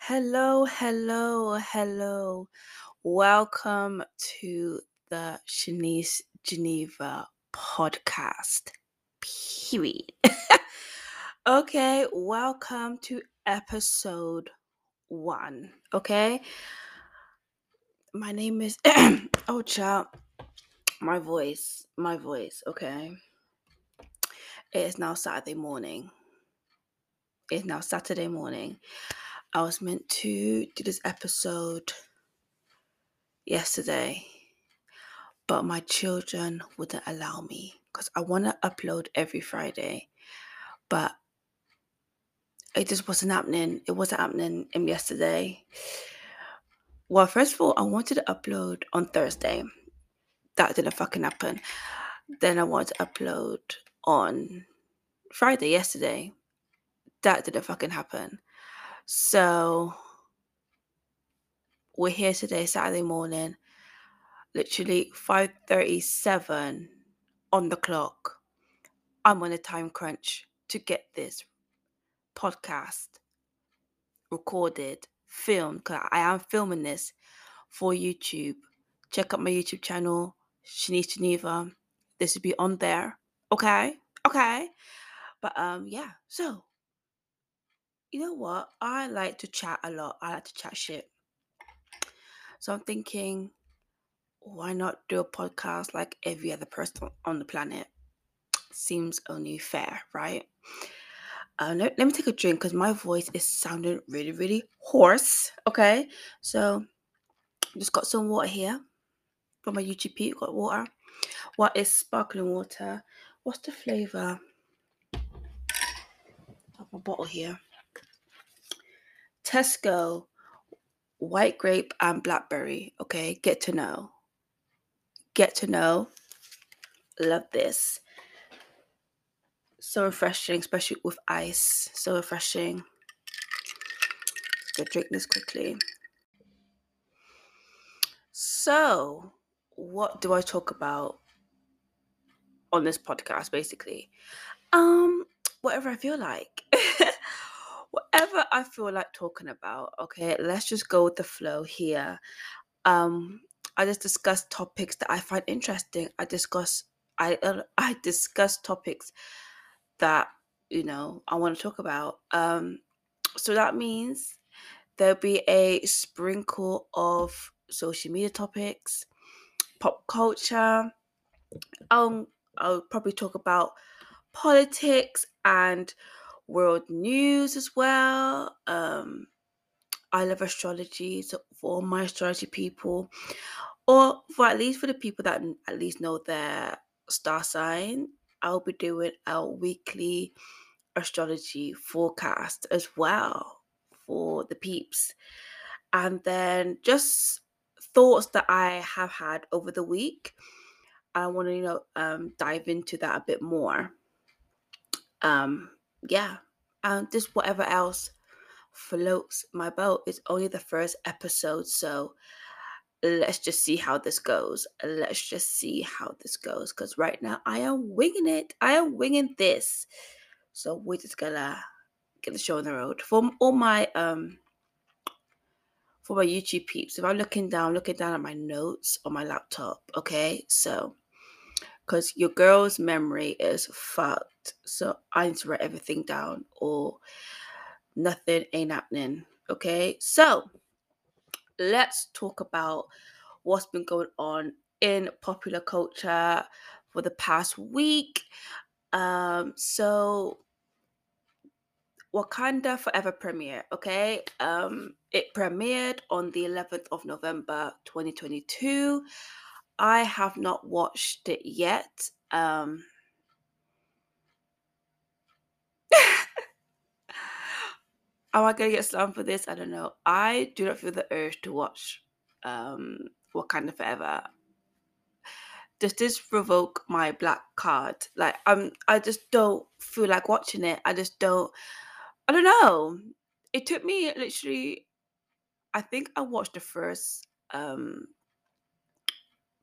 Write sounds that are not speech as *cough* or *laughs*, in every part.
Hello, hello, hello. Welcome to the Shenice Geneva podcast. Period. *laughs* okay, welcome to episode one. Okay, my name is *clears throat* oh child. My voice, my voice. Okay, it is now Saturday morning. It's now Saturday morning. I was meant to do this episode yesterday, but my children wouldn't allow me because I want to upload every Friday, but it just wasn't happening. It wasn't happening um, yesterday. Well, first of all, I wanted to upload on Thursday. That didn't fucking happen. Then I wanted to upload on Friday, yesterday. That didn't fucking happen. So we're here today, Saturday morning, literally 5:37 on the clock. I'm on a time crunch to get this podcast recorded, filmed, because I am filming this for YouTube. Check out my YouTube channel, Shenice Geneva. This will be on there. Okay? Okay. But um, yeah, so you know what? I like to chat a lot. I like to chat shit. So I'm thinking, why not do a podcast like every other person on the planet? Seems only fair, right? Uh, let, let me take a drink because my voice is sounding really, really hoarse. Okay, so just got some water here from my UGP. Got water. What is sparkling water? What's the flavor? Have my bottle here. Tesco, white grape and blackberry. Okay, get to know. Get to know. Love this. So refreshing, especially with ice. So refreshing. Go drink this quickly. So, what do I talk about on this podcast basically? Um, whatever I feel like. *laughs* whatever I feel like talking about, okay? Let's just go with the flow here. Um, I just discuss topics that I find interesting. I discuss I uh, *laughs* I discuss topics that you know I want to talk about. Um, so that means there'll be a sprinkle of social media topics, pop culture. Um, I'll probably talk about politics and world news as well. Um, I love astrology, so for my astrology people, or for at least for the people that at least know their star sign, I'll be doing a weekly astrology forecast as well for the peeps. And then just thoughts that I have had over the week. I want to, you know, um, dive into that a bit more. Um, yeah, and just whatever else floats my boat. It's only the first episode, so let's just see how this goes. Let's just see how this goes. Because right now I am winging it. I am winging this. So we're just gonna get the show on the road. For all my um for my YouTube peeps, if I'm looking down, looking down at my notes on my laptop, okay? So because your girl's memory is fucked. So I need to write everything down or nothing ain't happening. Okay, so let's talk about what's been going on in popular culture for the past week. Um, so Wakanda Forever premiere, okay? Um, it premiered on the 11th of November 2022. I have not watched it yet. Um, am I gonna get slammed for this? I don't know. I do not feel the urge to watch um Wakanda Forever. Does this revoke my black card? Like I'm I just don't feel like watching it. I just don't I don't know. It took me literally I think I watched the first um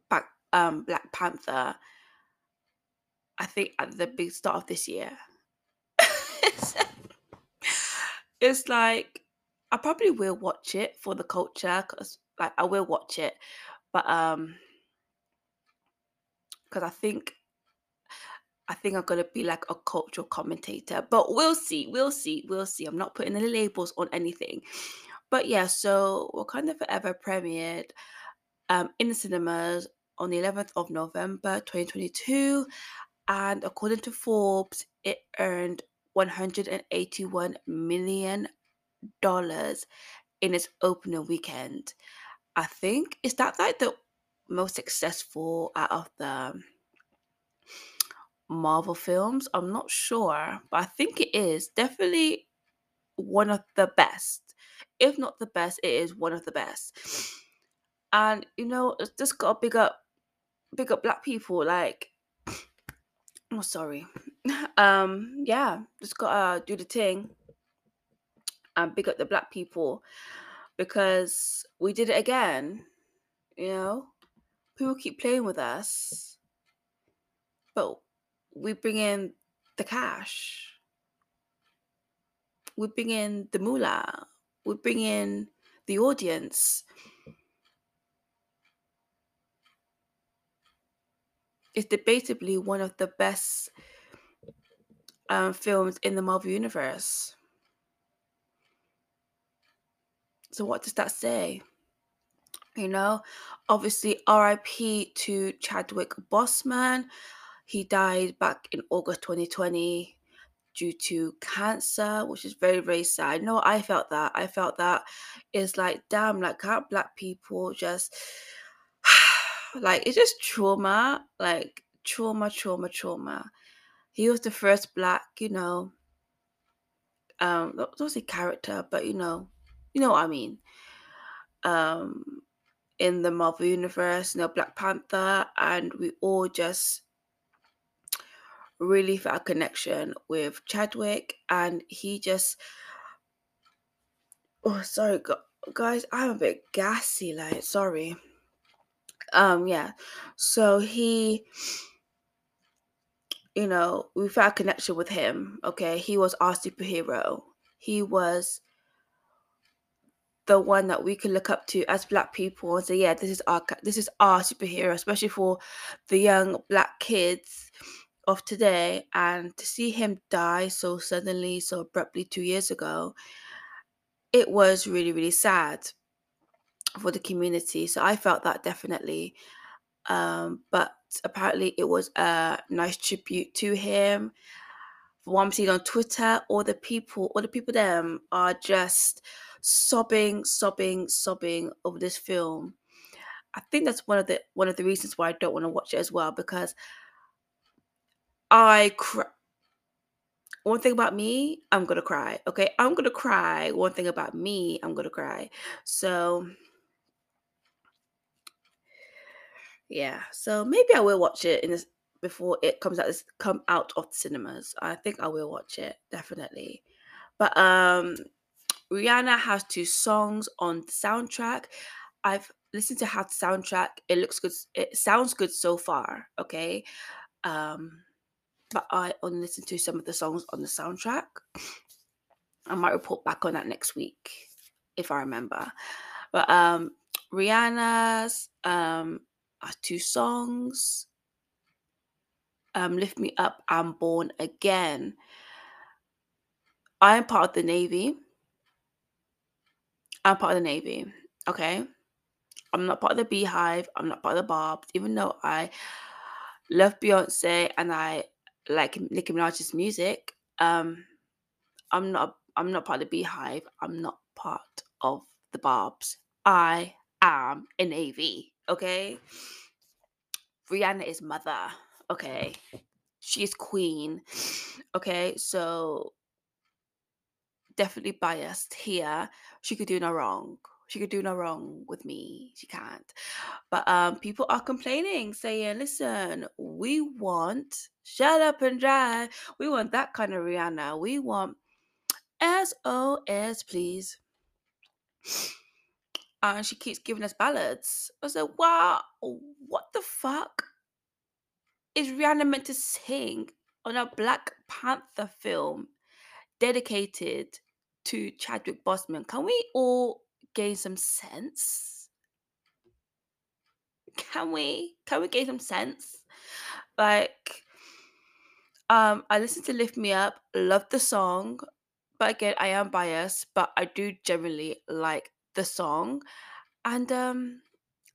back um Black Panther I think at the big start of this year. *laughs* it's like I probably will watch it for the culture because like I will watch it, but um, because I think I think I'm gonna be like a cultural commentator, but we'll see, we'll see, we'll see. I'm not putting any labels on anything, but yeah. So Wakanda Forever premiered um in the cinemas on the 11th of November 2022, and according to Forbes, it earned 181 million dollars in its opening weekend. I think is that like the most successful out of the Marvel films. I'm not sure, but I think it is definitely one of the best. If not the best, it is one of the best. And you know, it's just got to big up, big up black people. Like, oh, sorry. *laughs* Um, yeah, just gotta do the thing and big up the black people because we did it again. You know, people keep playing with us, but we bring in the cash. We bring in the moolah. We bring in the audience. It's debatably one of the best um, films in the Marvel Universe. So, what does that say? You know, obviously, RIP to Chadwick Boseman. He died back in August 2020 due to cancer, which is very, very sad. No, I felt that. I felt that it's like, damn, like, can't black people just, like, it's just trauma, like, trauma, trauma, trauma. He was the first black, you know, um, not not say character, but you know, you know what I mean. Um, in the Marvel universe, you know, Black Panther, and we all just really felt a connection with Chadwick, and he just, oh, sorry, guys, I'm a bit gassy, like, sorry. Um, yeah, so he, you know, we felt connection with him. Okay, he was our superhero. He was the one that we could look up to as black people and say, yeah, this is our this is our superhero, especially for the young black kids of today. And to see him die so suddenly, so abruptly two years ago, it was really, really sad for the community. So I felt that definitely. Um, but apparently it was a nice tribute to him. What I'm seeing on Twitter, all the people, all the people them are just sobbing, sobbing, sobbing over this film. I think that's one of the one of the reasons why I don't want to watch it as well because I cry. One thing about me, I'm gonna cry. Okay, I'm gonna cry. One thing about me, I'm gonna cry. So yeah, so maybe I will watch it in this before it comes out. This come out of cinemas. I think I will watch it definitely. But um, Rihanna has two songs on the soundtrack. I've listened to the soundtrack. It looks good. It sounds good so far. Okay. Um, but I only listened to some of the songs on the soundtrack. I might report back on that next week if I remember. But um, Rihanna's um are two songs. Um, Lift Me Up and Born Again. I am part of the Navy. I'm part of the Navy. Okay. I'm not part of the Beehive. I'm not part of the Barbs, even though I love Beyonce and I like Nicki Minaj's music. Um, I'm not. I'm not part of the Beehive. I'm not part of the Barbs. I am a Navy. Okay. Rihanna is mother. Okay. She's queen. Okay. So definitely biased here. She could do no wrong. She could do no wrong with me. She can't. But um, people are complaining, saying, listen, we want shut up and drive. We want that kind of Rihanna. We want SOS, please. And she keeps giving us ballads. I said, wow, what the fuck is Rihanna meant to sing on a Black Panther film dedicated to Chadwick Boseman, can we all gain some sense? Can we? Can we gain some sense? Like, um, I listened to Lift Me Up, love the song, but again, I am biased, but I do generally like the song. And um,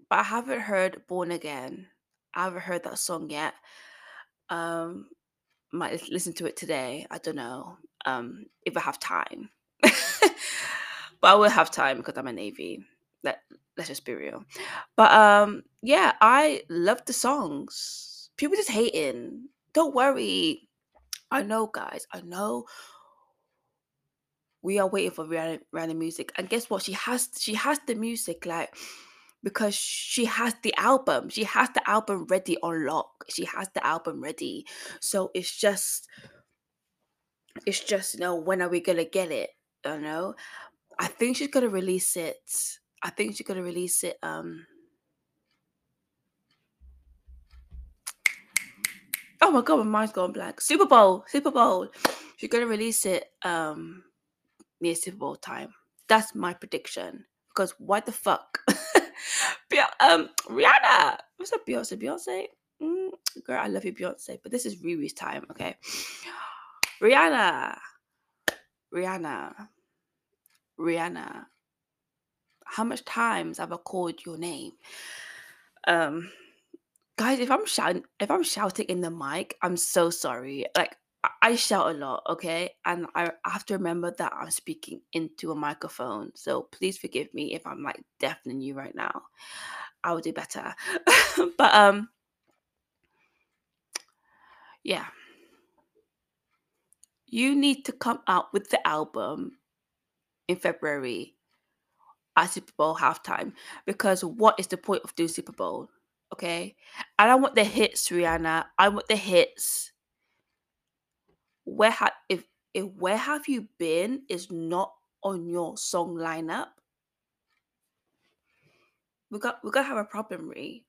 but I haven't heard Born Again. I haven't heard that song yet. Um, might listen to it today. I don't know. Um, if I have time. *laughs* but I will have time because I'm a Navy. Let let's just be real. But um, yeah, I love the songs. People just hating. Don't worry. I know, guys. I know. We are waiting for Rihanna, Rihanna music, and guess what? She has she has the music like because she has the album. She has the album ready on lock. She has the album ready. So it's just it's just you know when are we gonna get it? You know, I think she's gonna release it. I think she's gonna release it. Um. Oh my god, my mind's gone blank. Super Bowl, Super Bowl. She's gonna release it um near Super Bowl time. That's my prediction. Because why the fuck? *laughs* um, Rihanna. What's up, Beyonce? Beyonce. Mm, girl, I love you, Beyonce. But this is Riri's time, okay? *gasps* Rihanna. Rihanna. Rihanna. How much times have I called your name? Um, guys, if I'm shouting, if I'm shouting in the mic, I'm so sorry. Like I shout a lot, okay? And I have to remember that I'm speaking into a microphone. So please forgive me if I'm like deafening you right now. I will do better. *laughs* but um yeah. You need to come out with the album in February at Super Bowl halftime because what is the point of doing Super Bowl? Okay? And I want the hits, Rihanna. I want the hits where have if if where have you been is not on your song lineup, we got we're gonna have a problem, Re.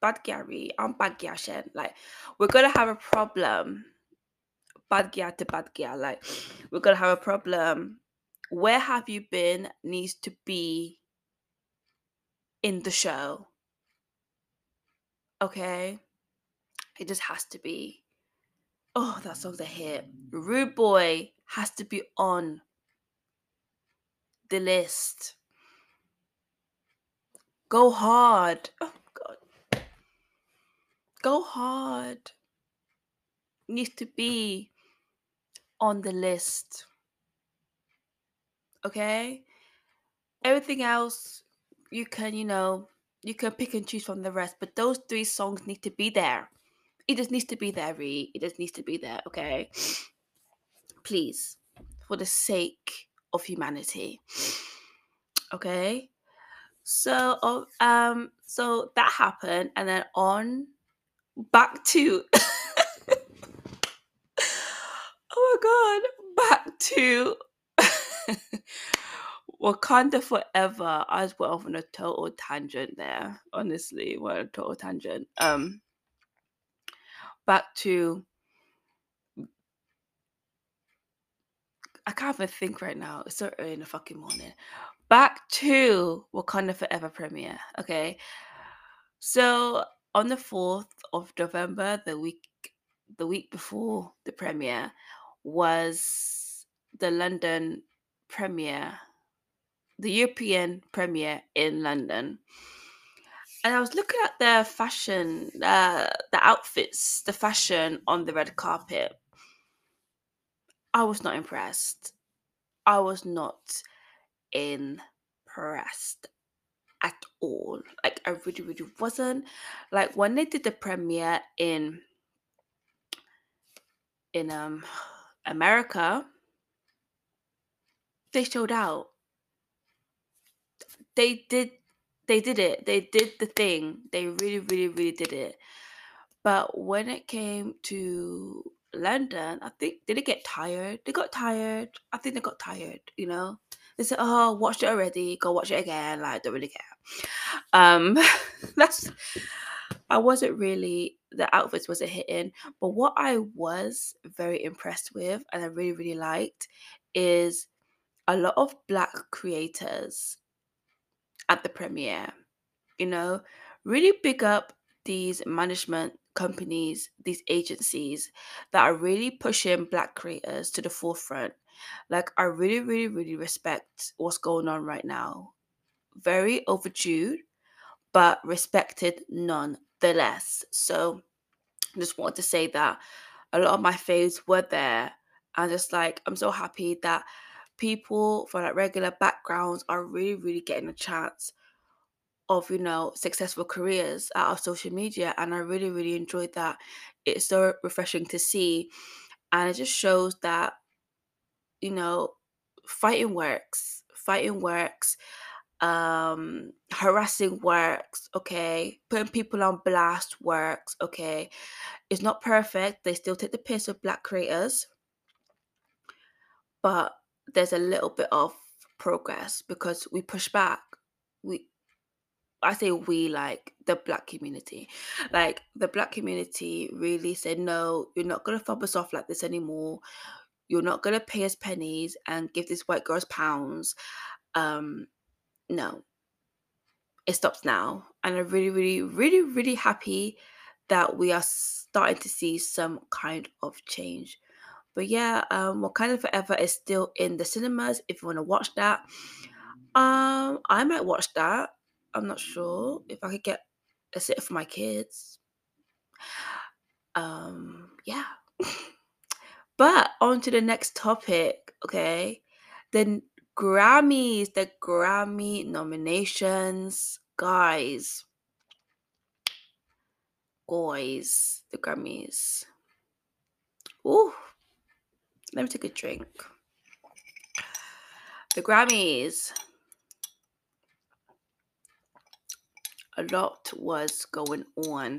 Bad Gary, I'm bad Shen. Like we're gonna have a problem. Bad gear to bad gear. Like we're gonna have a problem. Where have you been needs to be in the show. Okay? It just has to be. Oh, that song's a hit. Rude Boy has to be on the list. Go hard. Oh god. Go hard. Needs to be on the list. Okay? Everything else you can, you know, you can pick and choose from the rest, but those three songs need to be there. It just needs to be there, Ree. It just needs to be there, okay? *sniffs* Please, for the sake of humanity. *sniffs* Okay? So um so that happened and then on back to *laughs* Oh my god, back to *laughs* Wakanda Forever. I was went off on a total tangent there. Honestly, what a total tangent. Um back to I can't even think right now. It's so early in the fucking morning. Back to Wakanda Forever premiere. Okay. So on the 4th of November, the week the week before the premiere, was the London premiere, the European premiere in London and I was looking at the fashion, uh, the outfits, the fashion on the red carpet. I was not impressed. I was not impressed at all. Like I really, really wasn't. Like when they did the premiere in in um America, they showed out. They did they did it. They did the thing. They really, really, really did it. But when it came to London, I think did it get tired? They got tired. I think they got tired. You know, they said, "Oh, watched it already. Go watch it again." Like, I don't really care. Um, *laughs* that's. I wasn't really the outfits wasn't hitting, but what I was very impressed with and I really really liked is a lot of black creators at the premiere. You know, really pick up these management companies, these agencies that are really pushing black creators to the forefront. Like, I really, really, really respect what's going on right now. Very overdue, but respected nonetheless. So, just wanted to say that a lot of my faves were there. And just like, I'm so happy that people from like regular backgrounds are really, really getting a chance of you know successful careers out of social media and i really really enjoyed that. It's so refreshing to see and it just shows that you know fighting works fighting works um harassing works okay? Putting people on blast works okay? It's not perfect they still take the piss of black creators but there's a little bit of progress because we push back we I say we like the black community. Like the black community really said, no, you're not gonna fob us off like this anymore. You're not gonna pay us pennies and give these white girls pounds. Um, no. It stops now. And I'm really, really, really, really happy that we are starting to see some kind of change. But yeah, um, Wakanda Forever is still in the cinemas if you want to watch that. Um, I might watch that. I'm not sure if I could get a sitter for my kids. Um, yeah. *laughs* but on to the next topic, okay? The Grammys, the Grammy nominations, guys. Guys, the Grammys. Ooh, let me take a drink. The Grammys. a lot was going on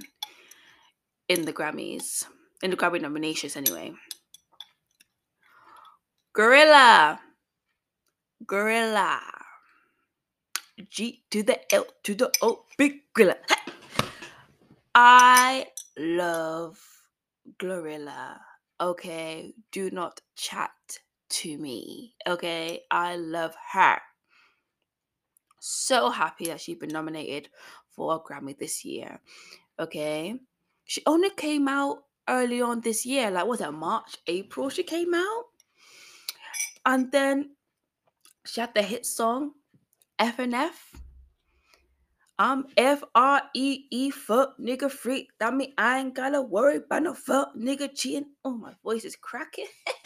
in the Grammys, in the Grammy nominations anyway. Gorilla. Gorilla. G to the L to the O, big gorilla. I love Glorilla. Okay, do not chat to me. Okay, I love her. So happy that she's been nominated for a Grammy this year. Okay. She only came out early on this year, like was it March, April she came out? And then she had the hit song FNF. I'm F R E E fuck nigga freak. That mean I ain't gotta worry about no fuck nigga cheating. Oh, my voice is cracking. *laughs*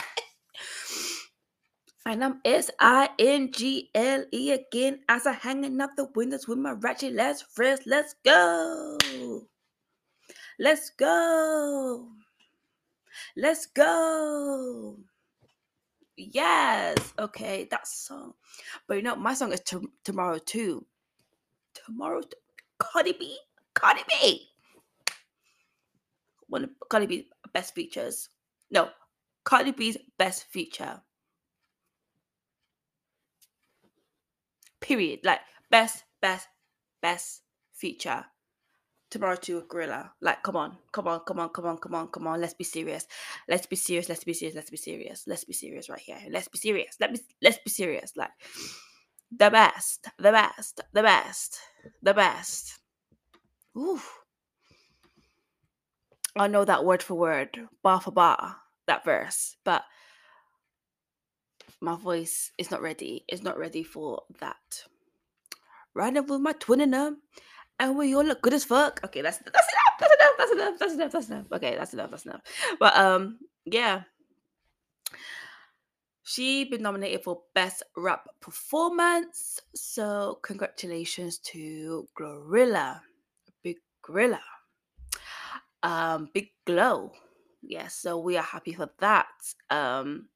And I'm S I N G L E again as I hanging out the windows with my ratchet last friends. Let's go. Let's go. Let's go. Yes. Okay, that song. But you know, my song is t- Tomorrow too. Tomorrow. T- Cardi B. Cardi B. One of Cardi B's best features. No, Cardi B's best feature. Period. Like best, best, best feature. Tomorrow to a Gorilla. Like, come on, come on, come on, come on, come on, come on. Let's be serious. Let's be serious. Let's be serious. Let's be serious. Let's be serious right here. Let's be serious. Let me let's be serious. Like the best, the best, the best, the best. Ooh. I know that word for word, bar for bar, that verse, but my voice is not ready. It's not ready for that. Riding with my twin in them, and we all look good as fuck. Okay, that's that's enough. That's enough. That's enough. That's enough. That's enough. Okay, that's enough. That's enough. But um, yeah. She been nominated for Best Rap Performance. So congratulations to Glorilla. Big Gorilla. Um, Big Glow. Yes, so we are happy for that. Um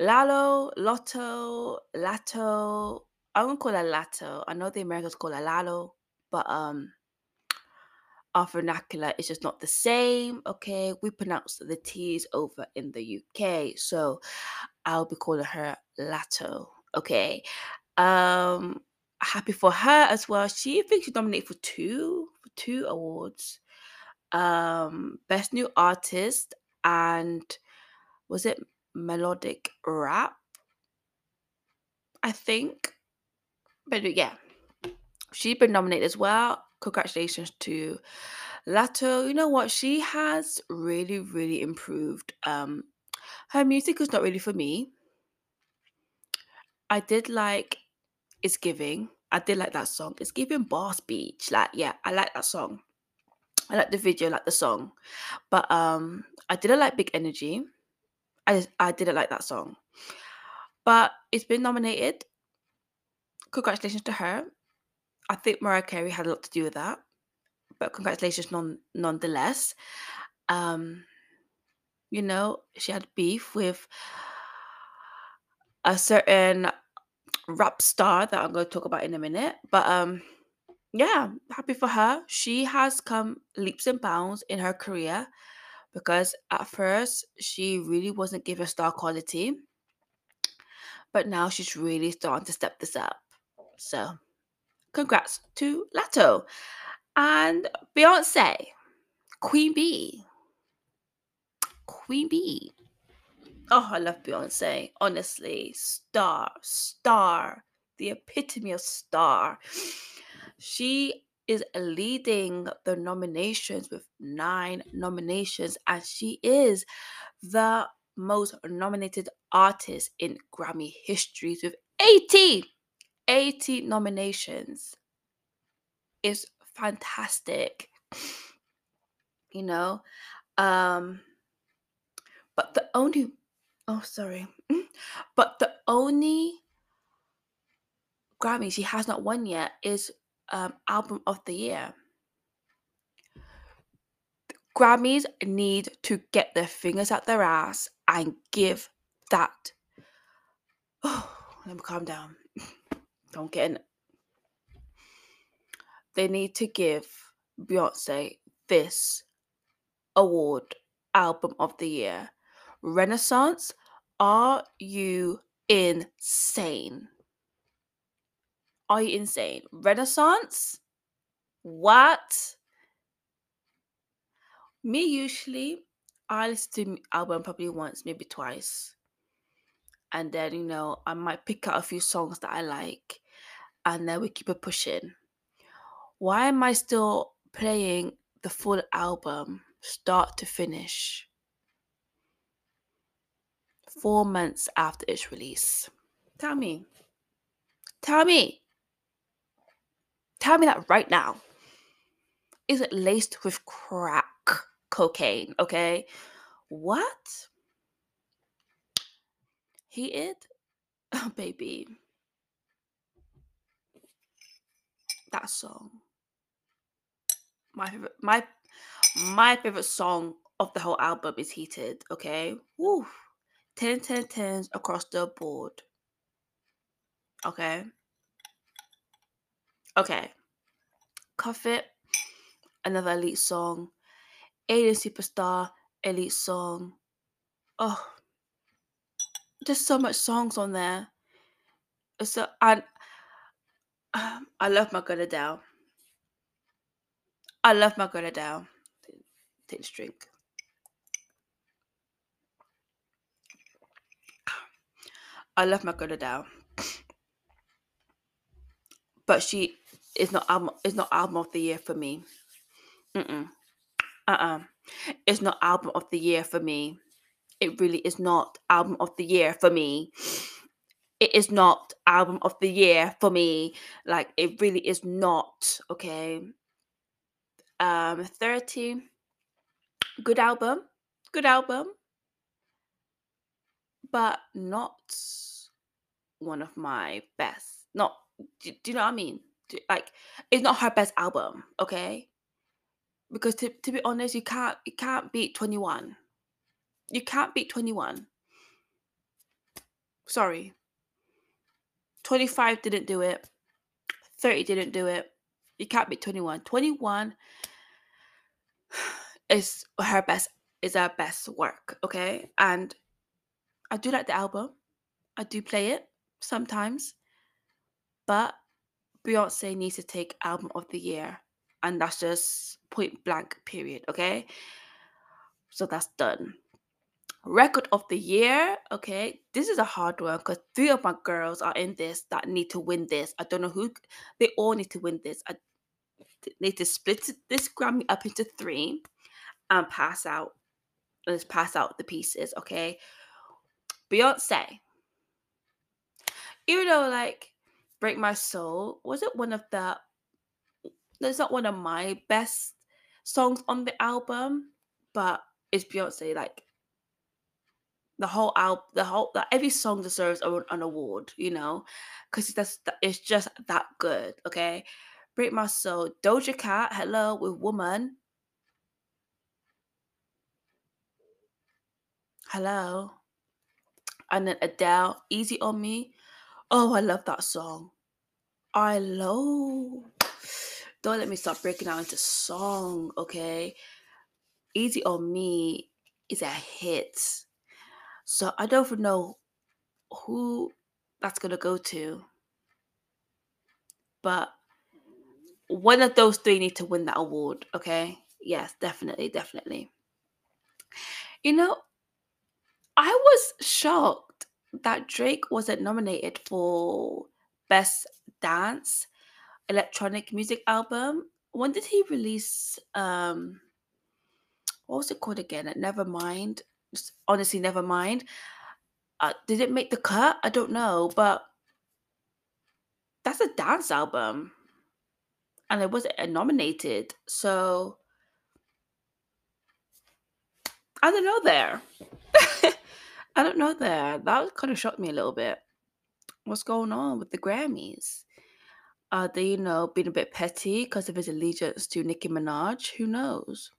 Lalo, Lotto, Lato. I won't call it Lato. I know the Americans call it Lalo, but um, our vernacular is just not the same. Okay, we pronounce the T's over in the UK, so I'll be calling her Lato. Okay, um, happy for her as well. She thinks she's nominated for two for two awards. Um, best new artist and was it melodic rap. I think. But yeah, she's been nominated as well. Congratulations to Latto. You know what? She has really, really improved. Um, her music is not really for me. I did like It's Giving. I did like that song. It's giving Boss Beach. Like, yeah, I like that song. I like the video, I like the song. But um I didn't like Big Energy. I just, I didn't like that song. But it's been nominated. Congratulations to her. I think Mariah Carey had a lot to do with that. But congratulations non nonetheless. Um, you know, she had beef with a certain rap star that I'm going to talk about in a minute. But um, yeah, happy for her. She has come leaps and bounds in her career because at first she really wasn't given star quality, but now she's really starting to step this up. So, congrats to Latto and Beyonce, Queen Bee. Queen Bee. Oh, I love Beyonce. Honestly, star, star, the epitome of star. She is leading the nominations with nine nominations, and she is the most nominated artist in Grammy history with 80, 80 nominations. Is fantastic. You know, um, but the only oh sorry, *laughs* but the only Grammy she has not won yet is um, album of the year. Grammys need to get their fingers out their ass and give that. Oh, *sighs* let me calm down. Don't get in. They need to give Beyonce this award, album of the year. Renaissance, are you insane? Are you insane? Renaissance? What? Me usually, I listen to album probably once, maybe twice. And then, you know, I might pick out a few songs that I like and then we keep it pushing. Why am I still playing the full album, start to finish, four months after its release? Tell me. Tell me. Tell me that right now. Is it laced with crack cocaine? Okay. What? He it? Oh, baby. That song. My favorite my my favorite song of the whole album is Heated, okay? Woo. 10 10 10s across the board. Okay. Okay. Cuff It, another elite song. Alien Superstar, elite song. Oh, there's so much songs on there. So and um, I love my girl Adele. I love my girl Adele. Take drink. I love my girl Adele, but she is not album. Is not album of the year for me. Mm-mm. Uh-uh. It's not album of the year for me. It really is not album of the year for me. It is not album of the year for me. Like it really is not. Okay. Um, 30. Good album. Good album. But not one of my best. Not do, do you know what I mean? Do- Like it's not her best album, okay? Because to, to be honest, you can't you can't beat 21. You can't beat 21. Sorry. 25 didn't do it. 30 didn't do it. You can't beat 21. 21 *sighs* is her best is her best work, okay? And I do like the album. I do play it sometimes. But Beyonce needs to take album of the year. And that's just point blank period, okay? So that's done. Record of the year. Okay, this is a hard one because three of my girls are in this that need to win this. I don't know who they all need to win this. I need to split this Grammy up into three and pass out. Let's pass out the pieces. Okay, Beyonce. Even though like Break My Soul was it one of the that's not one of my best songs on the album, but it's Beyonce. Like the whole album, the whole like, every song deserves an, an award, you know, because that's it's just that good. Okay, Break My Soul, Doja Cat, Hello with Woman. Hello. And then Adele, Easy on Me. Oh, I love that song. I love. Don't let me start breaking out into song, okay? Easy on Me is a hit. So I don't know who that's gonna go to. But one of those three need to win that award, okay? Yes, definitely, definitely. You know, I was shocked that Drake wasn't nominated for Best Dance Electronic Music Album. When did he release um what was it called again? Never mind. Honestly, never mind. Uh, did it make the cut? I don't know, but that's a dance album, and it wasn't nominated. So I don't know there. *laughs* I don't know there. That kind of shocked me a little bit. What's going on with the Grammys? Are they, you know, being a bit petty because of his allegiance to Nicki Minaj? Who knows?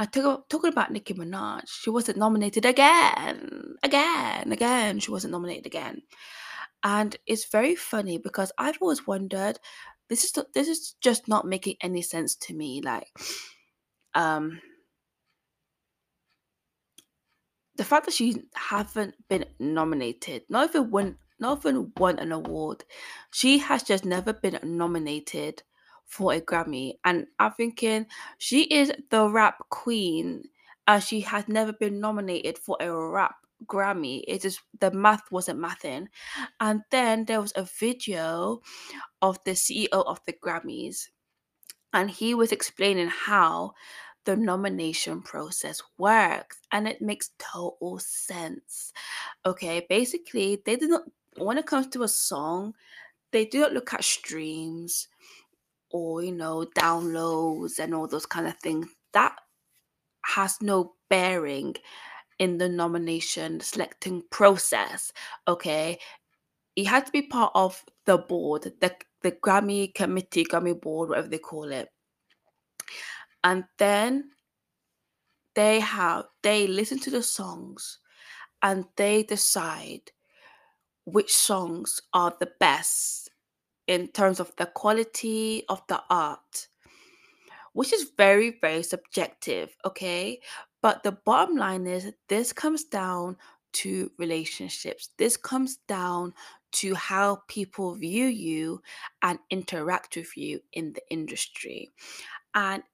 I talk, talking about Nicki Minaj, she wasn't nominated again, again, again. She wasn't nominated again, and it's very funny because I've always wondered. This is this is just not making any sense to me. Like, um, the fact that she haven't been nominated, not even won, not even won an award, she has just never been nominated for a Grammy. And I'm thinking she is the rap queen and she has never been nominated for a rap Grammy. It just the math wasn't mathing. And then there was a video of the CEO of the Grammys and he was explaining how the nomination process works and it makes total sense. Okay, basically, they do not when it comes to a song, they do not look at streams or you know downloads and all those kind of things that has no bearing in the nomination selecting process okay? It had to be part of the board the the grammy committee grammy board whatever they call it. And then they have they listen to the songs and they decide which songs are the best in terms of the quality of the art, which is very, very subjective, okay? But the bottom line is this comes down to relationships. This comes down to how people view you and interact with you in the industry. And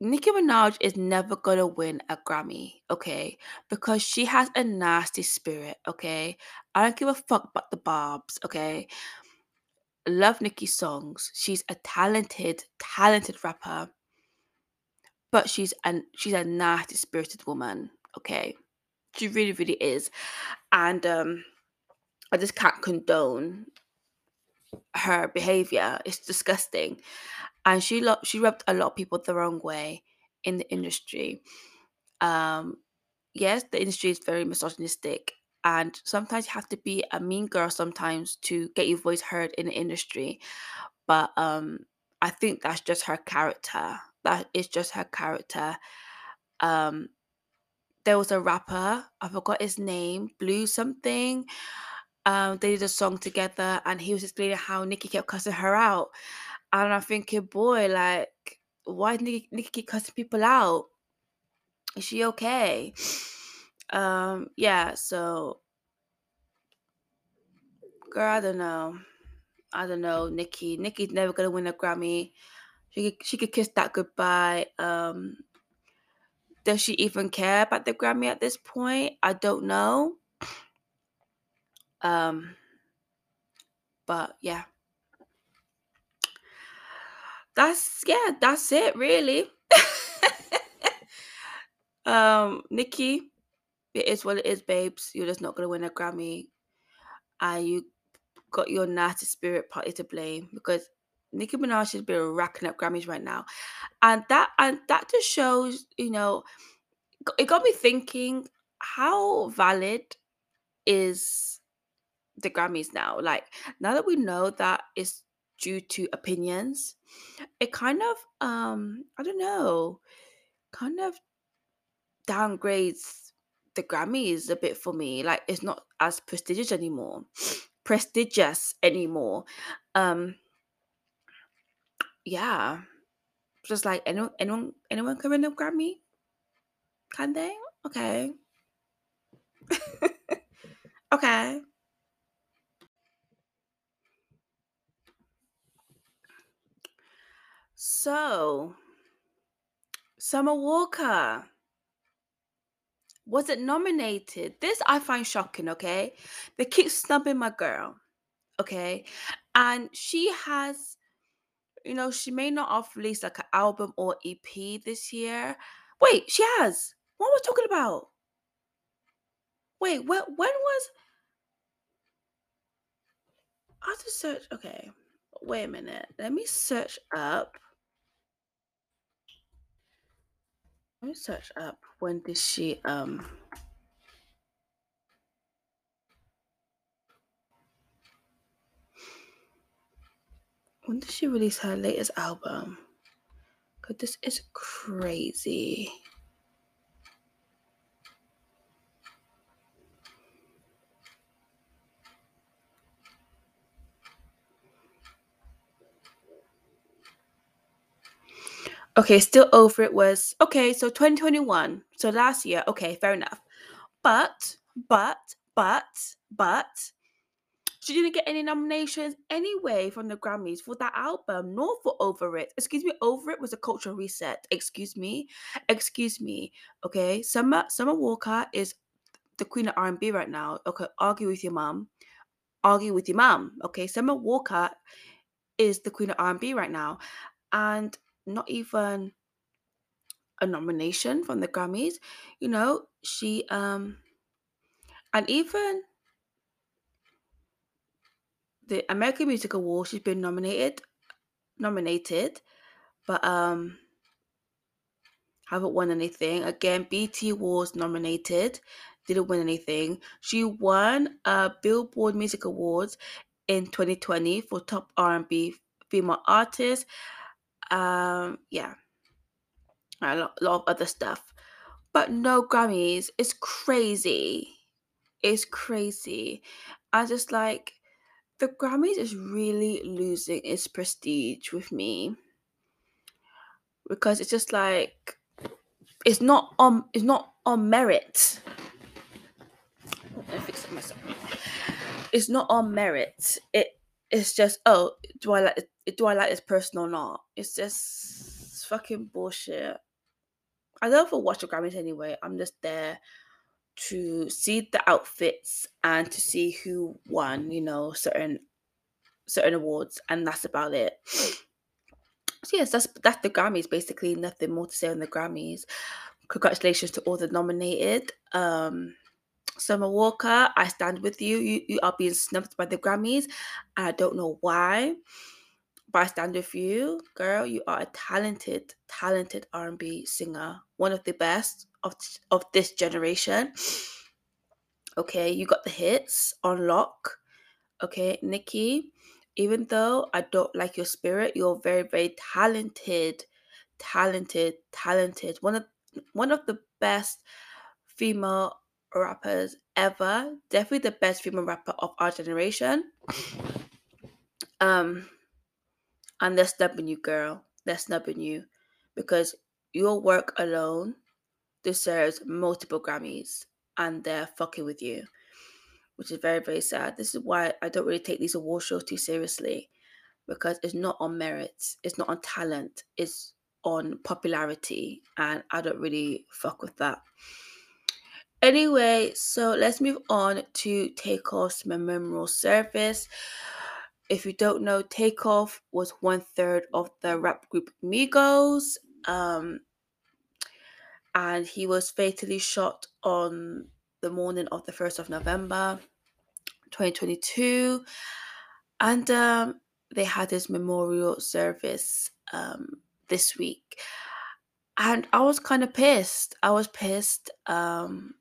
Nicki Minaj is never gonna win a Grammy, okay? Because she has a nasty spirit, okay? I don't give a fuck about the barbs, okay? Love Nicki's songs. She's a talented, talented rapper, but she's an she's a nasty spirited woman. Okay, she really, really is, and um, I just can't condone her behavior. It's disgusting, and she lo- she rubbed a lot of people the wrong way in the industry. Um, yes, the industry is very misogynistic and sometimes you have to be a mean girl sometimes to get your voice heard in the industry but um i think that's just her character that is just her character. Um there was a rapper i forgot his name blue something um they did a song together and he was explaining how nicki kept cussing her out and i'm thinking boy like why nicki, nicki keep cussing people out? Is she okay um yeah so girl i don't know i don't know Nicki. Nicki's never gonna win a grammy she could, she could kiss that goodbye um Does she even care about the Grammy at this point? I don't know. *clears throat* Um, but yeah. That's yeah, that's it really. *laughs* um, Nicki, it is what it is, babes. You're just not gonna win a Grammy. And you got your nasty spirit party to blame because Nicki Minaj has been racking up Grammys right now. And that and that just shows, you know, it got me thinking how valid is the Grammys now? Like now that we know that it's due to opinions, it kind of um I don't know, kind of downgrades the Grammys a bit for me. Like it's not as prestigious anymore. *sniffs* prestigious anymore. Um yeah. Just like anyone anyone anyone can win a Grammy? Can they? Okay. *laughs* okay. So, Summer Walker was it nominated? This I find shocking, okay? They keep snubbing my girl, okay? And she has, you know, she may not have released like an album or EP this year. Wait, she has. What was talking about? Wait, what when was I have to search okay. Wait a minute. Let me search up. Let me search up when did she um when did she release her latest album? Cause this is crazy. Okay, still over it was okay, so 2021. So last year, okay, fair enough. But, but, but, but she didn't get any nominations anyway from the Grammys for that album, nor for Over It. Excuse me, Over It was a cultural reset. Excuse me. Excuse me. Okay. Summer Summer Walker is the queen of R&B right now. Okay, argue with your mom. Argue with your mom. Okay, Summer Walker is the queen of R&B right now. And not even a nomination from the Grammys. You know, she um and even the American Music Awards, she's been nominated, nominated, but um haven't won anything. Again, BT was nominated, didn't win anything. She won a Billboard Music Awards in 2020 for top R&B female artist um, yeah, a lot, lot of other stuff, but no Grammys. It's crazy. It's crazy. I just like the Grammys is really losing its prestige with me because it's just like it's not on it's not on merit. it. It's not on merit. It it's just oh do I like do I like this person or not? It's just it's fucking bullshit. I don't ever watch the Grammys anyway. I'm just there to see the outfits and to see who won, you know, certain certain awards, and that's about it. So yes, that's that's the Grammys. Basically, nothing more to say on the Grammys. Congratulations to all the nominated. Um, Summer Walker, I stand with you. You you are being snubbed by the Grammys. And I don't know why bystander you, girl. You are a talented, talented R&B singer, one of the best of of this generation. Okay, you got the hits on lock. Okay, nikki Even though I don't like your spirit, you're very, very talented, talented, talented. One of one of the best female rappers ever. Definitely the best female rapper of our generation. Um, and they're snubbing you, girl. They're snubbing you because your work alone deserves multiple Grammys and they're fucking with you, which is very, very sad. This is why I don't really take these award shows too seriously because it's not on merit, it's not on talent, it's on popularity, and I don't really fuck with that. Anyway, so let's move on to Takeoff's memorial service. If you don't know, Takeoff was one third of the rap group Migos. Um, and he was fatally shot on the morning of the 1st of November 2022. And um, they had his memorial service um, this week. And I was kind of pissed. I was pissed. Um,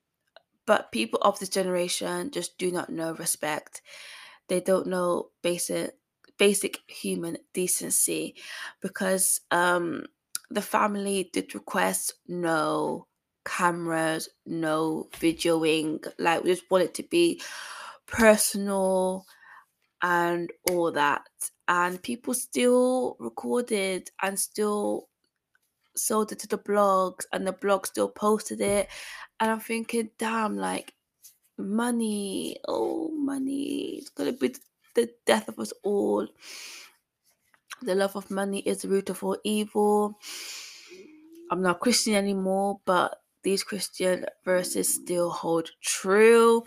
but people of this generation just do not know respect. They don't know basic basic human decency because um, the family did request no cameras, no videoing. Like we just want it to be personal and all that. And people still recorded and still sold it to the blogs, and the blog still posted it. And I'm thinking, damn, like money, oh, money, it's gonna be the death of us all. The love of money is the root of all evil. I'm not Christian anymore, but these Christian verses still hold true.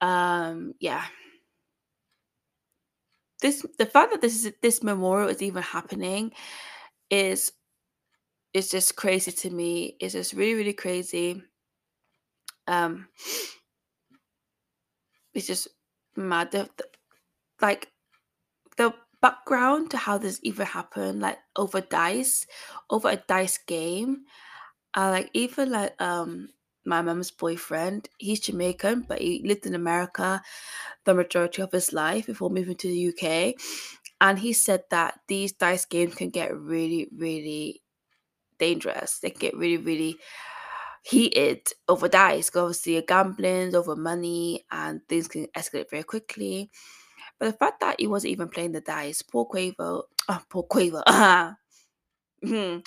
Um, yeah. This the fact that this is this memorial is even happening is is just crazy to me. It's just really, really crazy. Um it's just mad. The, the, like the background to how this even happened, like over dice, over a dice game. Uh, like even like um my mom's boyfriend, he's Jamaican, but he lived in America the majority of his life before moving to the UK. And he said that these dice games can get really, really dangerous. They get really, really heated over dice. Because obviously, a gambling over money, and things can escalate very quickly. But the fact that he wasn't even playing the dice, poor Quavo, oh, poor Quavo, *laughs* hmm,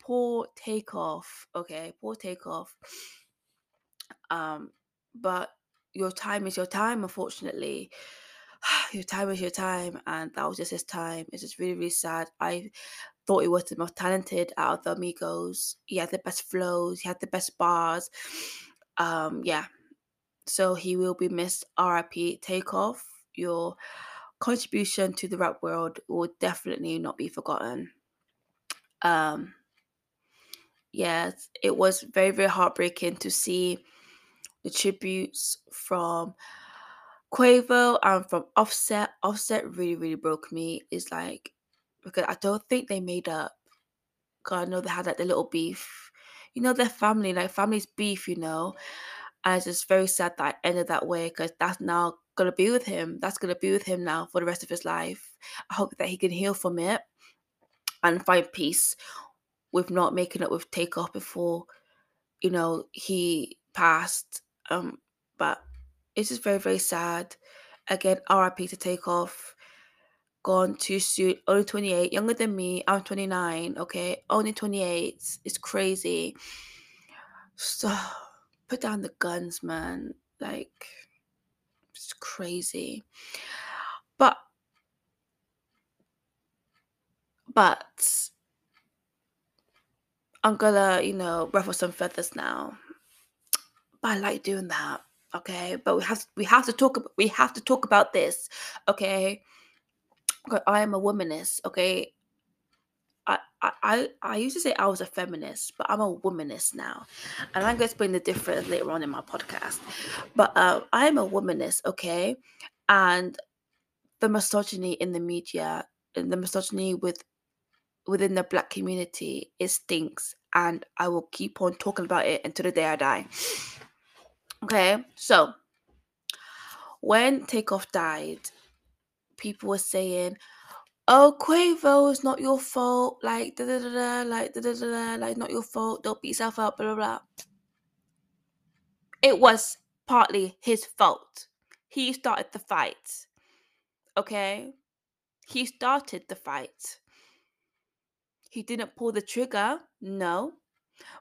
poor takeoff. Okay, poor takeoff. Um, but your time is your time, unfortunately. *sighs* your time is your time, and that was just his time. It's just really, really sad. I thought he was the most talented out of the amigos. He had the best flows, he had the best bars. Um, yeah. So he will be missed. RIP Takeoff. Your contribution to the rap world will definitely not be forgotten. Um yes, it was very, very heartbreaking to see the tributes from Quavo and from Offset. Offset really, really broke me. It's like because I don't think they made up. God, I know they had like the little beef. You know, their family, like family's beef, you know. And it's just very sad that ended that way because that's now gonna be with him. That's gonna be with him now for the rest of his life. I hope that he can heal from it and find peace with not making up with takeoff before, you know, he passed. Um, but it's just very, very sad. Again, RIP to takeoff. Gone too soon. Only 28, younger than me. I'm 29, okay? Only 28. It's crazy. So put down the guns, man. Like it's crazy. But but I'm gonna, you know, ruffle some feathers now. But I like doing that. Okay. But we have we have to talk we have to talk about this. Okay. I am a womanist, okay? I, I I used to say I was a feminist, but I'm a womanist now, and I'm going to explain the difference later on in my podcast. But uh, I am a womanist, okay, and the misogyny in the media and the misogyny with within the black community it stinks, and I will keep on talking about it until the day I die. Okay, so when Takeoff died, people were saying, "Oh, Quavo, it's not your fault." Like da da da da, like da da da da, like not your fault. Don't beat yourself up. Blah blah blah. It was partly his fault. He started the fight. Okay, he started the fight. He didn't pull the trigger, no,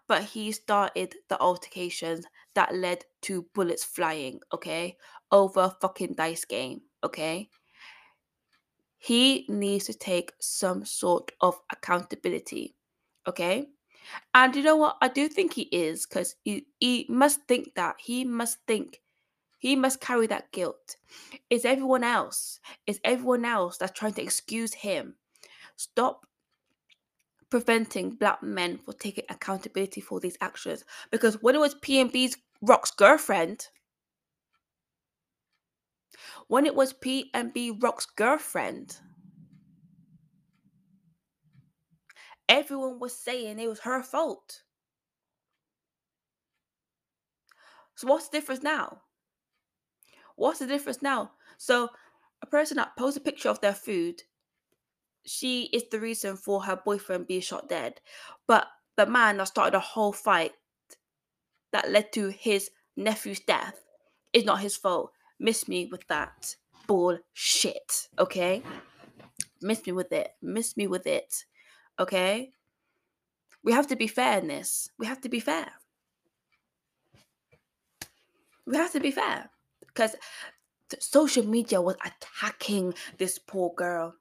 but he started the altercations that led to bullets flying, okay, over fucking dice game, okay? He needs to take some sort of accountability. Okay. And you know what? I do think he is because he, he must think that. He must think. He must carry that guilt. It's everyone else. It's everyone else that's trying to excuse him. Stop preventing black men from taking accountability for these actions. Because when it was PNB's Rock's girlfriend, when it was PNB Rock's girlfriend, everyone was saying it was her fault. So what's the difference now? What's the difference now? So a person that posts a picture of their food, she is the reason for her boyfriend being shot dead. But the man that started a whole fight that led to his nephew's death is not his fault. Miss me with that bullshit, okay? Miss me with it. Miss me with it, okay? We have to be fair in this. We have to be fair. We have to be fair because social media was attacking this poor girl,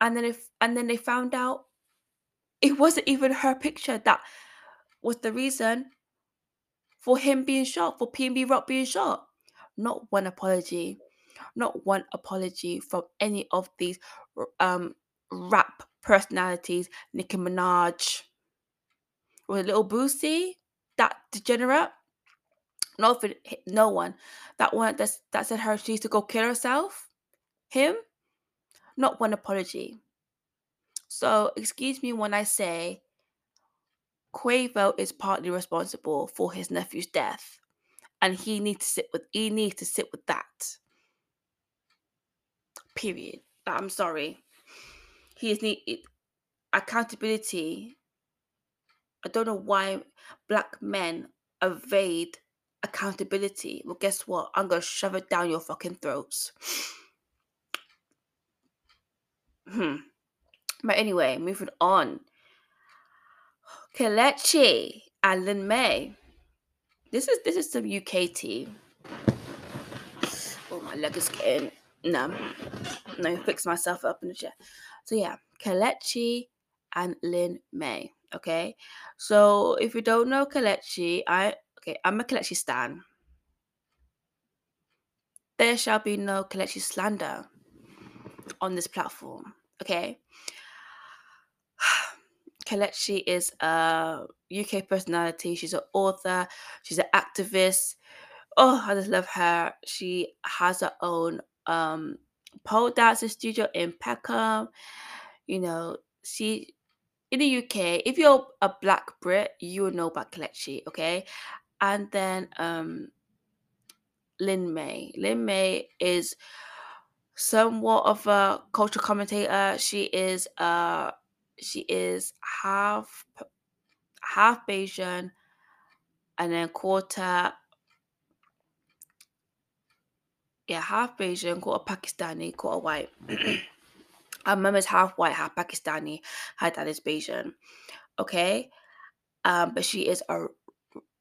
and then if and then they found out it wasn't even her picture that was the reason for him being shot, for PNB Rock being shot. Not one apology, not one apology from any of these um rap personalities, Nicki Minaj, or Lil Boosie, that degenerate. No, no one. That one that that said her she needs to go kill herself. Him, not one apology. So excuse me when I say Quavo is partly responsible for his nephew's death, and he needs to sit with he needs to sit with that. Period. I'm sorry. He is need accountability. I don't know why black men evade accountability. Well, guess what? I'm gonna shove it down your fucking throats. *sighs* hmm. But anyway, moving on. Kelechi and Lin Mei. This is this is some UK tea. Oh, my leg is getting no, no. Fix myself up in the chair. So yeah, Kelechi and Lin Mei. Okay, so if you don't know Kelechi, I okay, I'm a Kelechi stan. There shall be no Kelechi slander on this platform. Okay. Kelechi is a UK personality. She's an author. She's an activist. Oh, I just love her. She has her own um pole dancing studio in Peckham. You know, she in the UK, if you're a black Brit, you will know about Kelechi, okay? And then um Lin Mei. Lin Mei is somewhat of a cultural commentator. She is uh she is half half Bayesian and then quarter yeah, half Bayesian, quarter Pakistani, quarter white. *clears throat* Our mum is half white, half Pakistani. Her dad is Bayesian. Okay, um, but she is a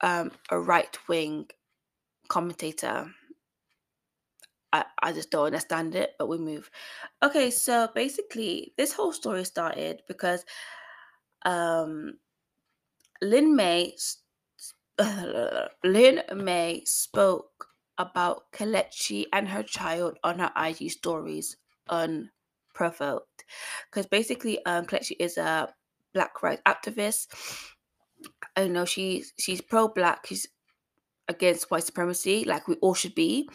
um a right wing commentator. I, I just don't understand it, but we move. Okay, so basically, this whole story started because um, Lin Mei *laughs* Lin Mei spoke about Kelechi and her child on her IG stories unprovoked. Because basically, um, Kelechi is a black rights activist. I know she's she's pro black. She's against white supremacy, like we all should be.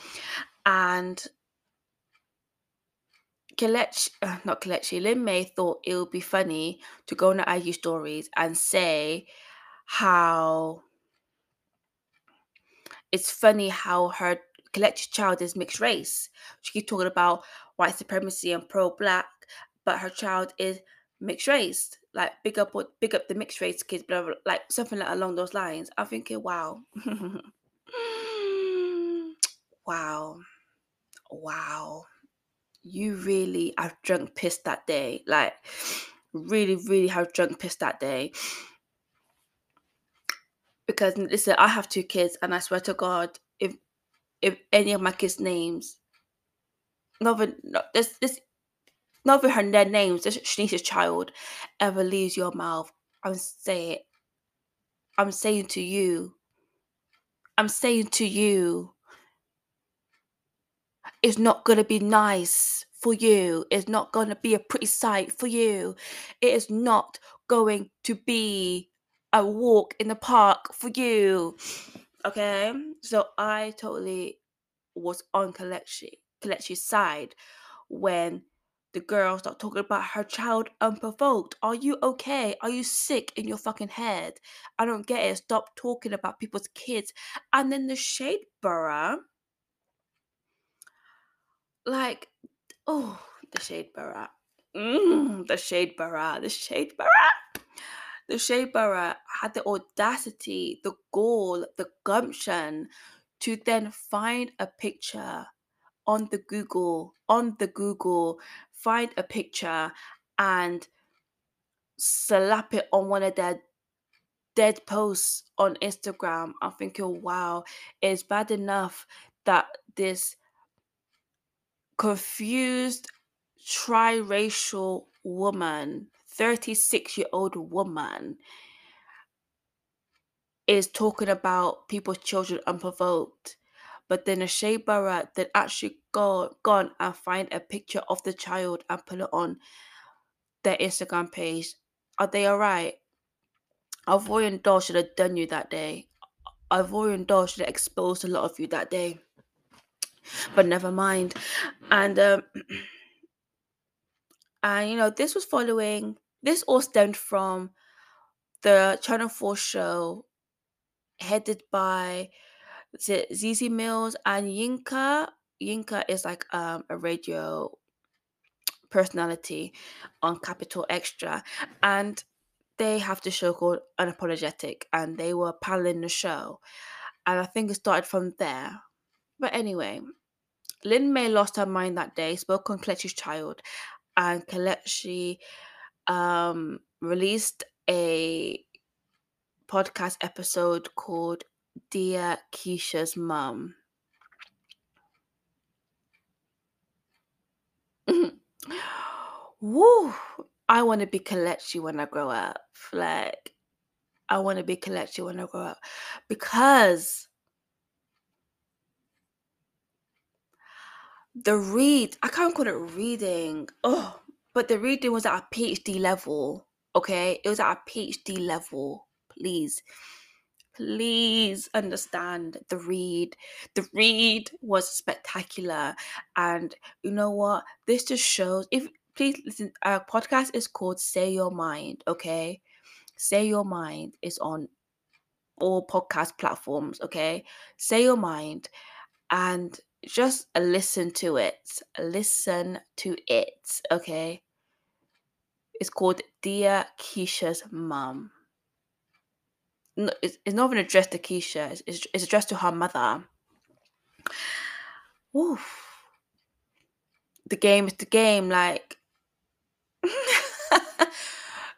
And Kelechi, uh, not Kelechi, Lin Mei thought it would be funny to go on the IG stories and say how it's funny how her Kelechi's child is mixed race. She keeps talking about white supremacy and pro black, but her child is mixed race. Like big up big up the mixed race kids, blah, blah, like something like along those lines. I'm thinking, wow. *laughs* wow. Wow. You really have drunk piss that day. Like really, really have drunk piss that day. Because listen, I have two kids and I swear to God, if if any of my kids' names not even not this this not even her their names, just Shenice's child ever leaves your mouth, I'm saying, I'm saying to you, I'm saying to you, it's not going to be nice for you. It's not going to be a pretty sight for you. It is not going to be a walk in the park for you. Okay? So I totally was on Kelechi, Kelechi's side when the girl started talking about her child unprovoked. Are you okay? Are you sick in your fucking head? I don't get it. Stop talking about people's kids. And then the shade borough, like, oh, the shade borough. Mm, the shade borough. The shade borough. The shade borough had the audacity, the gall, the gumption to then find a picture on the Google, on the Google, find a picture and slap it on one of their dead posts on Instagram. I'm thinking, wow, it's bad enough that this confused triracial woman, 36 year old woman, is talking about people's children unprovoked. But then a Shea Barrett then actually go gone and find a picture of the child and put it on their Instagram page. Are they alright? Ivorian Doll should have done you that day. Ivorian Doll should have exposed a lot of you that day. But never mind. And um *clears throat* and you know, this was following this all stemmed from the Channel 4 show headed by Zeze Millz and Yinka. Yinka is like um, a radio personality on Capital Extra, and they have the show called Unapologetic, and they were paneling the show, and I think it started from there. But anyway, Lin Mei lost her mind that day, spoke on Kelechi's child, and Kelechi um, released a podcast episode called Dear Keisha's Mum. *laughs* Woo! I want to be Kelechi when I grow up. Like, I want to be Kelechi when I grow up because the read, I can't call it reading. Oh, but the reading was at a PhD level. Okay, it was at a PhD level. Please, please understand the read. The read was spectacular, and you know what? This just shows. If please listen, our podcast is called "Say Your Mind." Okay, "Say Your Mind" is on all podcast platforms. Okay, "Say Your Mind," and just listen to it. Listen to it. Okay. It's called Dear Keisha's Mum. No, it's, it's not even addressed to Keisha, it's, it's, it's addressed to her mother. Oof. The game is the game. Like, *laughs*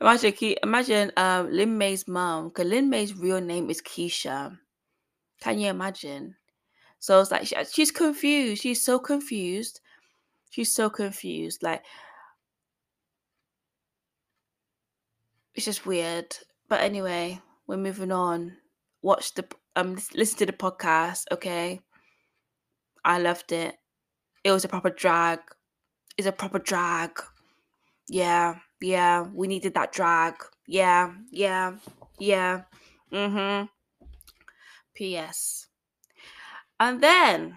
imagine, imagine um, Lin Mei's mom, because Lin Mei's real name is Keisha. Can you imagine? So it's like she, she's confused. She's so confused. She's so confused. Like it's just weird. But anyway, we're moving on. Watch the um listen to the podcast, okay? I loved it. It was a proper drag. It's a proper drag. Yeah, yeah. We needed that drag. Yeah, yeah, yeah. Mm-hmm. P.S. And then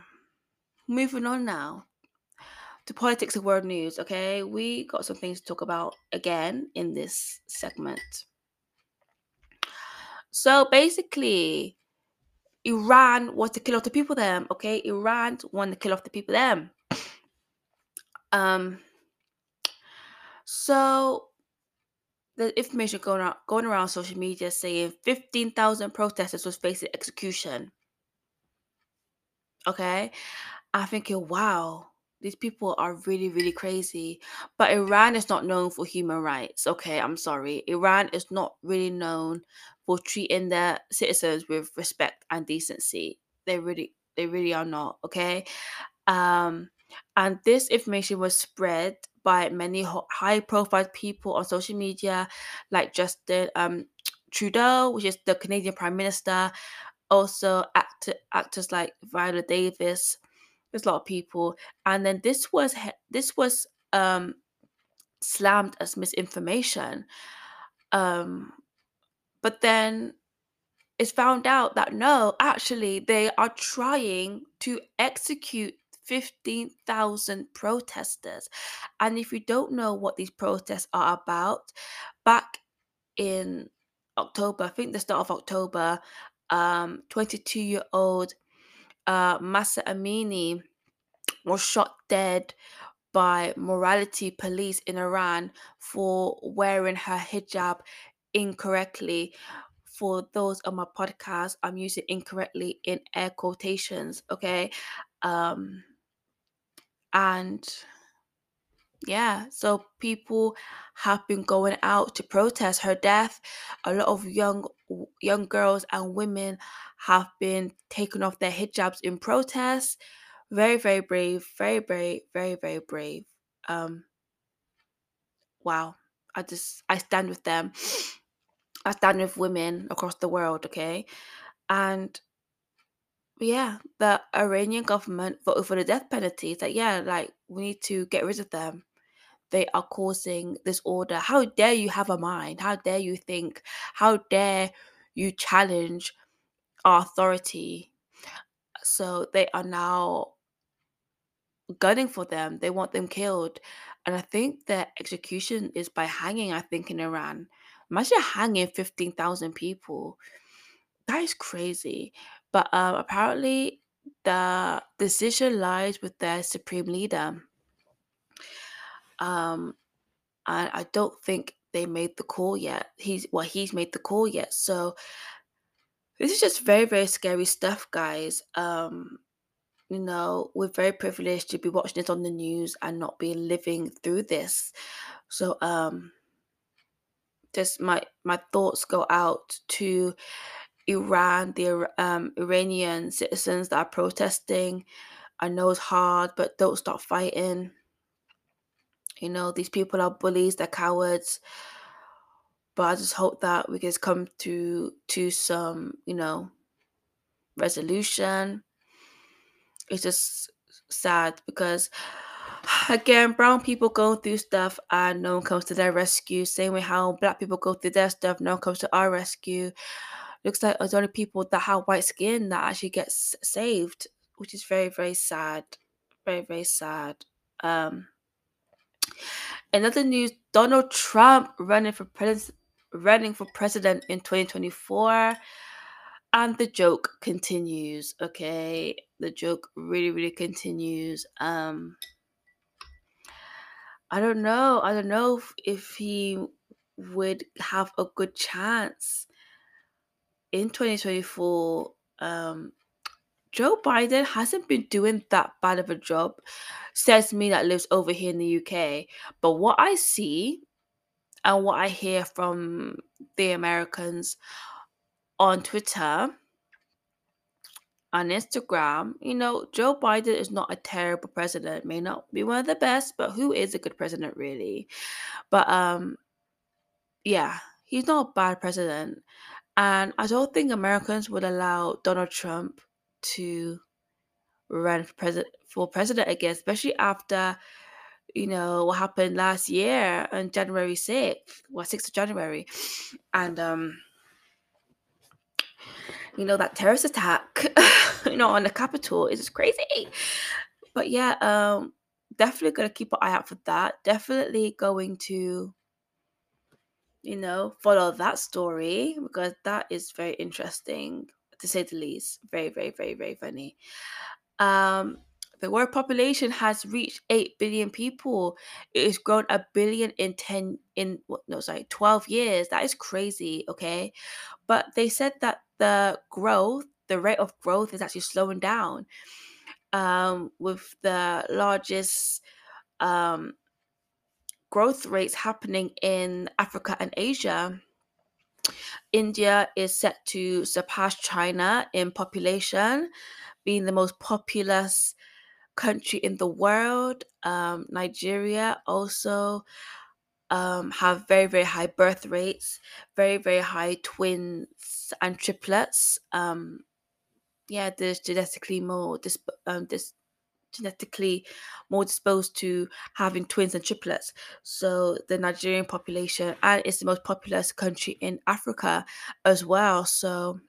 moving on now to politics and world news, okay? We got some things to talk about again in this segment. So basically, Iran wants to kill off the people them, okay? Iran want to kill off the people them. Um so the information going around going around social media saying 15,000 protesters was facing execution Okay. I'm thinking, wow, these people are really, really crazy. But Iran is not known for human rights. Okay, I'm sorry. Iran is not really known for treating their citizens with respect and decency. They really, they really are not. Okay. Um, and this information was spread by many high profile people on social media, like Justin um, Trudeau, which is the Canadian Prime Minister, also act- actors like Viola Davis. There's a lot of people, and then this was this was um, slammed as misinformation. Um, but then it's found out that no, actually, they are trying to execute 15,000 protesters. And if you don't know what these protests are about, back in October, I think the start of October, um, 22 year old uh, Mahsa Amini was shot dead by morality police in Iran for wearing her hijab incorrectly. For those on my podcast, I'm using incorrectly in air quotations, okay? Um, and yeah, so people have been going out to protest her death. A lot of young young girls and women have been taking off their hijabs in protest. Very, very brave, very, very, very, very brave. Um wow. I just I stand with them. *sniffs* I stand with women across the world, okay? And yeah, the Iranian government voted for the death penalty. It's like, yeah, like we need to get rid of them. They are causing disorder. How dare you have a mind? How dare you think? How dare you challenge authority? So they are now gunning for them. They want them killed. And I think the execution is by hanging, I think, in Iran. Imagine hanging 15,000 people. That is crazy. But um, apparently, the decision lies with their supreme leader. Um, and I don't think they made the call yet. He's well, he's made the call yet. So this is just very, very scary stuff, guys. Um, you know, we're very privileged to be watching this on the news and not be living through this. So um just my my thoughts go out to Iran, the um, Iranian citizens that are protesting. I know it's hard, but don't stop fighting. You know, these people are bullies, they're cowards. But I just hope that we can come to to some, you know, resolution. It's just sad because *sighs* again, brown people go through stuff and no one comes to their rescue. Same way how black people go through their stuff, no one comes to our rescue looks like it's only people that have white skin that actually gets saved, which is very, very sad. Very, very sad. Um, another news: Donald Trump running for president, running for president in 2024, and the joke continues. Okay, the joke really, really continues. Um, I don't know. I don't know if, if he would have a good chance in 2024, um, Joe Biden hasn't been doing that bad of a job, says me that lives over here in the UK. But what I see and what I hear from the Americans on Twitter on Instagram, you know, Joe Biden is not a terrible president. May not be one of the best, but who is a good president really? But um yeah, he's not a bad president. And I don't think Americans would allow Donald Trump to run for president for president again, especially after you know what happened last year on January 6th, well, 6th of January. And um you know that terrorist attack *laughs* you know on the Capitol is crazy. But yeah, um definitely gonna keep an eye out for that. Definitely going to you know, follow that story because that is very interesting to say the least. Very, very, very, very funny. Um, the world population has reached 8 billion people. It has grown a billion in 10 in no sorry, 12 years. That is crazy, okay? But they said that the growth, the rate of growth is actually slowing down. Um, with the largest um growth rates happening in Africa and Asia. India is set to surpass China in population, being the most populous country in the world. Um, Nigeria also um, have very very high birth rates, very very high twins and triplets. Um, yeah, there's genetically more this um this genetically more disposed to having twins and triplets. So the Nigerian population and it's the most populous country in Africa as well. So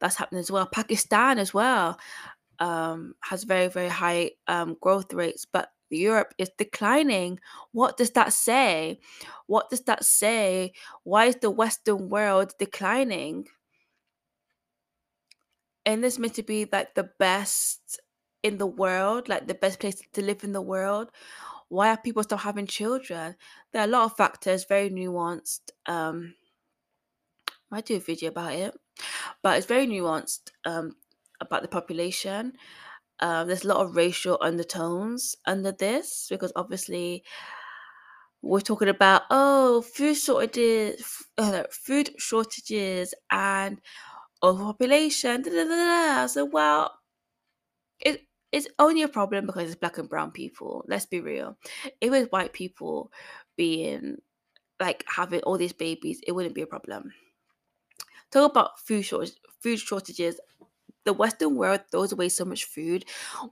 that's happening as well. Pakistan as well um, has very very high um, growth rates, but Europe is declining. What does that say? What does that say? Why is the Western world declining? And this meant to be like the best in the world, like the best place to live in the world. Why are people still having children? There are a lot of factors, very nuanced. Um, I do a video about it, but it's very nuanced um, about the population. Um, there's a lot of racial undertones under this because obviously we're talking about oh food shortages, uh, food shortages and overpopulation. Da, da, da. So well, it it's only a problem because it's black and brown people. Let's be real. If it was white people being like having all these babies, it wouldn't be a problem. Talk about food shortage, food shortages the Western world throws away so much food.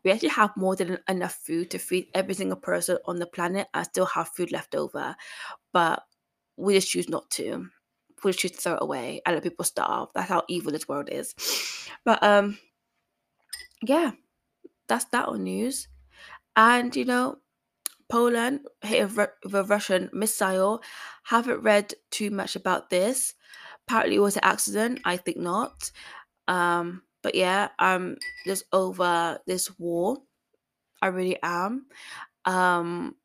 We actually have more than enough food to feed every single person on the planet and still have food left over. But we just choose not to. We just choose to throw it away and let people starve. That's how evil this world is. But um yeah, that's that on news. And you know, Poland hit a, Russian missile. Haven't read too much about this. Apparently, it was an accident. I think not. Um, but yeah, I'm just over this war. I really am. Um,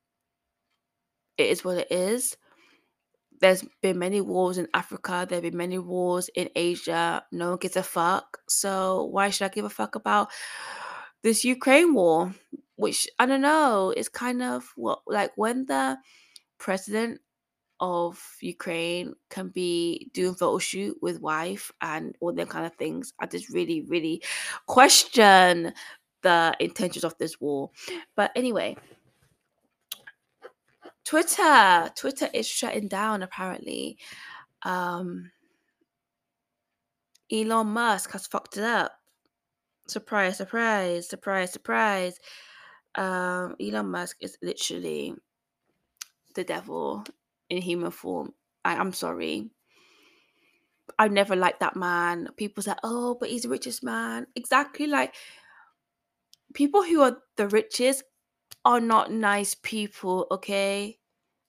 it is what it is. There's been many wars in Africa. There have been many wars in Asia. No one gives a fuck. So why should I give a fuck about this Ukraine war? Which I don't know. is kind of what like when the president of Ukraine can be doing photo shoot with wife and all them kind of things. I just really, really question the intentions of this war. But anyway, Twitter, Twitter is shutting down apparently. Um, Elon Musk has fucked it up. Surprise, surprise, surprise, surprise. Um, Elon Musk is literally the devil in human form. I, I'm sorry. I never liked that man. People say, oh, but he's the richest man. Exactly like people who are the richest are not nice people, okay?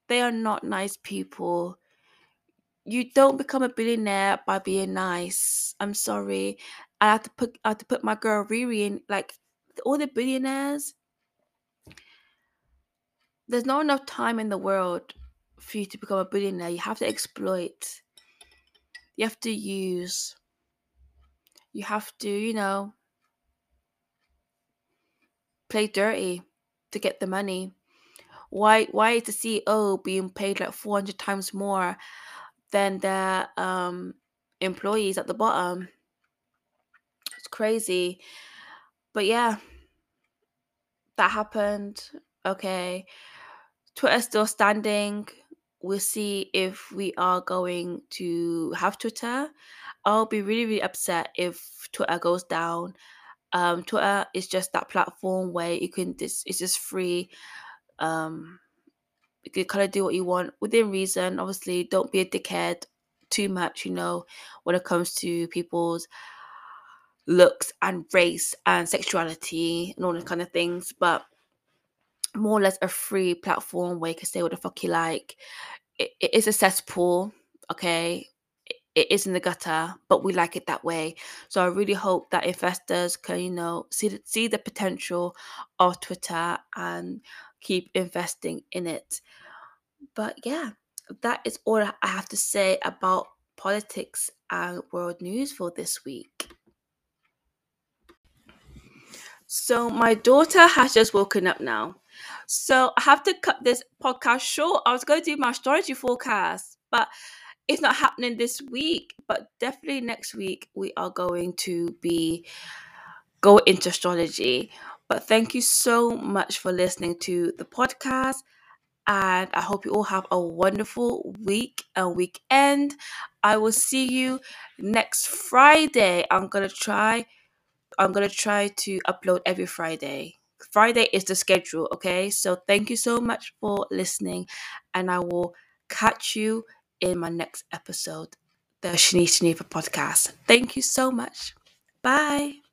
They are not nice people. You don't become a billionaire by being nice. I'm sorry. I have to put I have to put my girl Riri in like all the billionaires. There's not enough time in the world for you to become a billionaire, you have to exploit. You have to use. You have to, you know, play dirty to get the money. Why why is the CEO being paid like 400 times more than their um employees at the bottom? It's crazy. But yeah, that happened. Okay. Twitter still standing we'll see if we are going to have Twitter. I'll be really, really upset if Twitter goes down. Um, Twitter is just that platform where you can this it's just free. Um, you kind of do what you want within reason. Obviously, don't be a dickhead too much. You know, when it comes to people's looks and race and sexuality and all those kind of things. But more or less a free platform where you can say what the fuck you like. it, it is a cesspool, okay? It, it is in the gutter, but we like it that way. So I really hope that investors can, you know, see the, see the potential of Twitter and keep investing in it. But yeah, that is all I have to say about politics and world news for this week. So my daughter has just woken up now. So I have to cut this podcast short. I was going to do my astrology forecast, but it's not happening this week. But definitely next week we are going to be go into astrology. But thank you so much for listening to the podcast. And I hope you all have a wonderful week and weekend. I will see you next Friday. I'm gonna try I'm gonna try to upload every Friday. Friday is the schedule, okay? So thank you so much for listening, and I will catch you in my next episode, the Shenice Geneva podcast. Thank you so much. Bye.